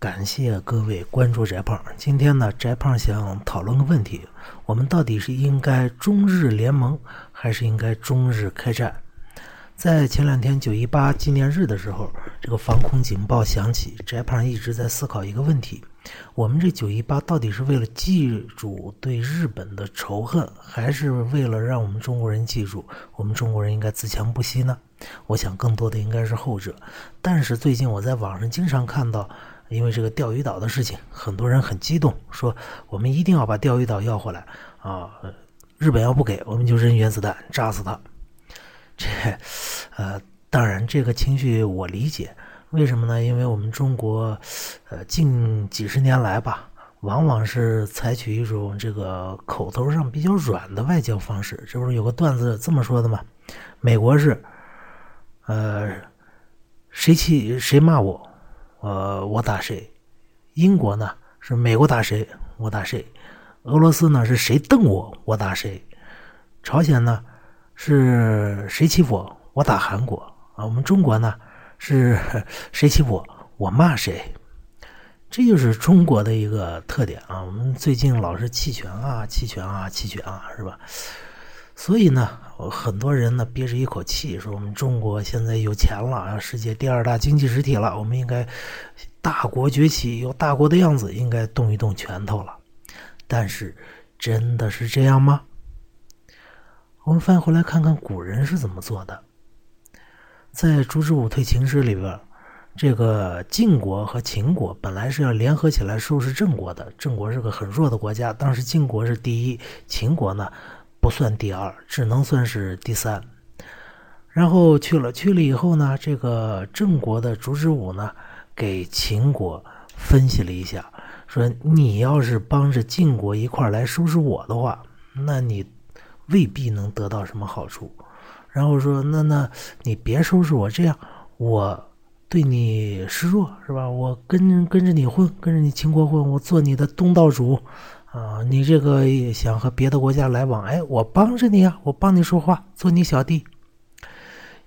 感谢各位关注翟胖。今天呢，翟胖想讨论个问题：我们到底是应该中日联盟，还是应该中日开战？在前两天九一八纪念日的时候，这个防空警报响起，翟胖一直在思考一个问题：我们这九一八到底是为了记住对日本的仇恨，还是为了让我们中国人记住我们中国人应该自强不息呢？我想更多的应该是后者。但是最近我在网上经常看到，因为这个钓鱼岛的事情，很多人很激动，说我们一定要把钓鱼岛要回来啊！日本要不给，我们就扔原子弹炸死他。这，呃，当然，这个情绪我理解。为什么呢？因为我们中国，呃，近几十年来吧，往往是采取一种这个口头上比较软的外交方式。这不是有个段子这么说的吗？美国是，呃，谁气谁骂我，呃，我打谁。英国呢是美国打谁，我打谁。俄罗斯呢是谁瞪我，我打谁。朝鲜呢？是谁欺负我，我打韩国啊？我们中国呢？是谁欺负我，我骂谁？这就是中国的一个特点啊！我们最近老是弃权啊，弃权啊，弃权啊，是吧？所以呢，很多人呢憋着一口气说：“我们中国现在有钱了，世界第二大经济实体了，我们应该大国崛起，有大国的样子，应该动一动拳头了。”但是，真的是这样吗？我们翻回来看看古人是怎么做的。在烛之武退秦师里边，这个晋国和秦国本来是要联合起来收拾郑国的。郑国是个很弱的国家，当时晋国是第一，秦国呢不算第二，只能算是第三。然后去了，去了以后呢，这个郑国的烛之武呢给秦国分析了一下，说你要是帮着晋国一块来收拾我的话，那你。未必能得到什么好处，然后说：“那那你别收拾我，这样我对你示弱是吧？我跟跟着你混，跟着你秦国混，我做你的东道主啊！你这个想和别的国家来往，哎，我帮着你啊，我帮你说话，做你小弟。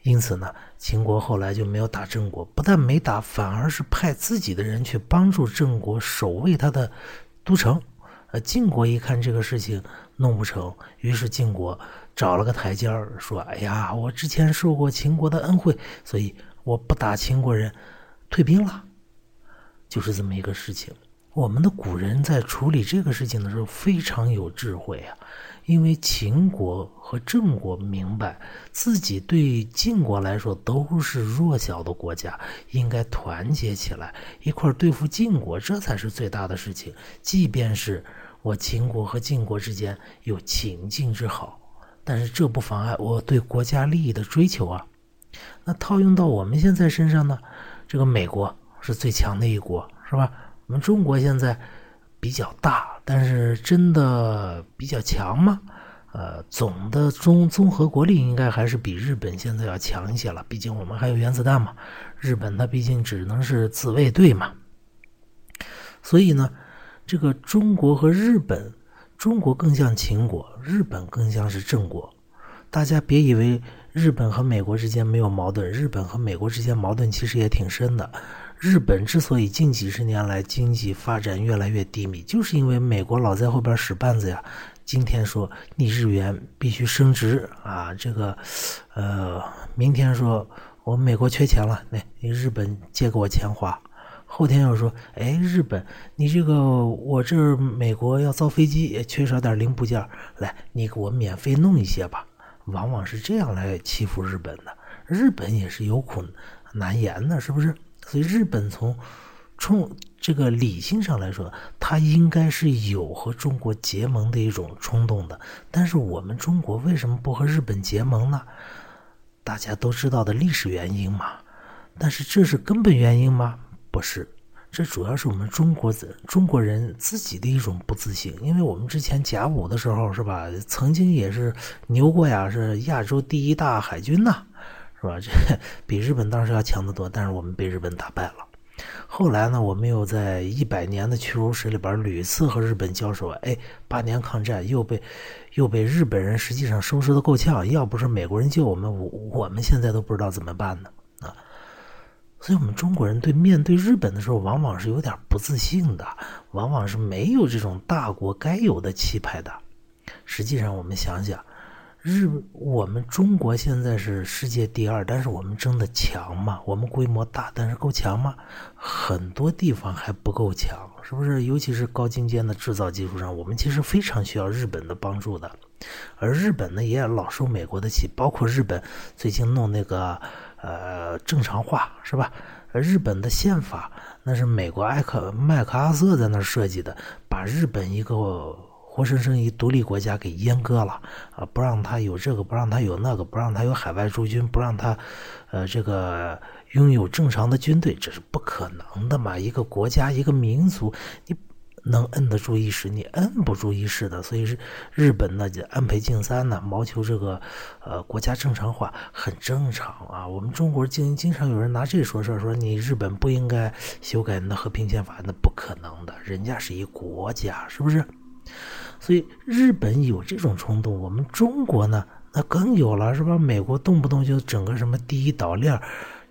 因此呢，秦国后来就没有打郑国，不但没打，反而是派自己的人去帮助郑国守卫他的都城。呃，晋国一看这个事情。”弄不成，于是晋国找了个台阶儿，说：“哎呀，我之前受过秦国的恩惠，所以我不打秦国人，退兵了。”就是这么一个事情。我们的古人在处理这个事情的时候非常有智慧啊，因为秦国和郑国明白自己对晋国来说都是弱小的国家，应该团结起来一块对付晋国，这才是最大的事情。即便是。我秦国和晋国之间有秦晋之好，但是这不妨碍我对国家利益的追求啊。那套用到我们现在身上呢？这个美国是最强的一国，是吧？我们中国现在比较大，但是真的比较强吗？呃，总的综综合国力应该还是比日本现在要强一些了。毕竟我们还有原子弹嘛，日本它毕竟只能是自卫队嘛。所以呢？这个中国和日本，中国更像秦国，日本更像是郑国。大家别以为日本和美国之间没有矛盾，日本和美国之间矛盾其实也挺深的。日本之所以近几十年来经济发展越来越低迷，就是因为美国老在后边使绊子呀。今天说你日元必须升值啊，这个，呃，明天说我们美国缺钱了，来你日本借给我钱花。后天又说：“哎，日本，你这个我这美国要造飞机，也缺少点零部件，来，你给我免费弄一些吧。”往往是这样来欺负日本的。日本也是有苦难言的，是不是？所以日本从冲这个理性上来说，他应该是有和中国结盟的一种冲动的。但是我们中国为什么不和日本结盟呢？大家都知道的历史原因嘛。但是这是根本原因吗？不是，这主要是我们中国中国人自己的一种不自信，因为我们之前甲午的时候是吧，曾经也是牛过呀，是亚洲第一大海军呐，是吧？这 比日本当时要强得多，但是我们被日本打败了。后来呢，我们又在一百年的屈辱史里边屡次和日本交手，哎，八年抗战又被又被日本人实际上收拾的够呛，要不是美国人救我们，我我们现在都不知道怎么办呢。所以，我们中国人对面对日本的时候，往往是有点不自信的，往往是没有这种大国该有的气派的。实际上，我们想想。日，我们中国现在是世界第二，但是我们真的强吗？我们规模大，但是够强吗？很多地方还不够强，是不是？尤其是高精尖的制造技术上，我们其实非常需要日本的帮助的。而日本呢，也老受美国的气，包括日本最近弄那个呃正常化，是吧？日本的宪法那是美国艾克麦克阿瑟在那设计的，把日本一个。活生生一独立国家给阉割了啊！不让他有这个，不让他有那个，不让他有海外驻军，不让他，呃，这个拥有正常的军队，这是不可能的嘛！一个国家，一个民族，你能摁得住一时，你摁不住一时的。所以日本呢，就安倍晋三呢，谋求这个呃国家正常化，很正常啊。我们中国经经常有人拿这说事说你日本不应该修改你的和平宪法，那不可能的，人家是一国家，是不是？所以日本有这种冲动，我们中国呢，那更有了，是吧？美国动不动就整个什么第一岛链，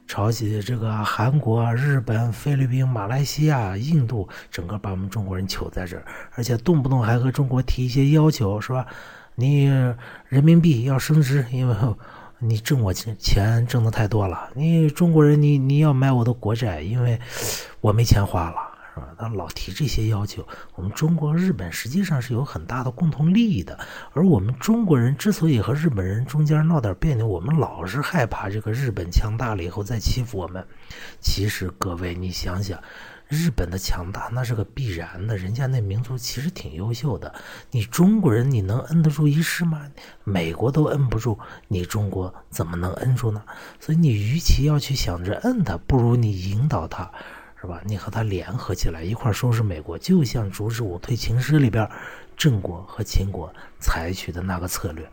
朝鲜这个韩国、日本、菲律宾、马来西亚、印度，整个把我们中国人囚在这儿，而且动不动还和中国提一些要求，是吧？你人民币要升值，因为 你挣我钱钱挣的太多了，你中国人你你要买我的国债，因为我没钱花了。是吧？他老提这些要求，我们中国、日本实际上是有很大的共同利益的。而我们中国人之所以和日本人中间闹点别扭，我们老是害怕这个日本强大了以后再欺负我们。其实各位，你想想，日本的强大那是个必然的，人家那民族其实挺优秀的。你中国人你能摁得住一世吗？美国都摁不住，你中国怎么能摁住呢？所以你与其要去想着摁他，不如你引导他。是吧？你和他联合起来一块收拾美国，就像《阻止我退秦师》里边郑国和秦国采取的那个策略。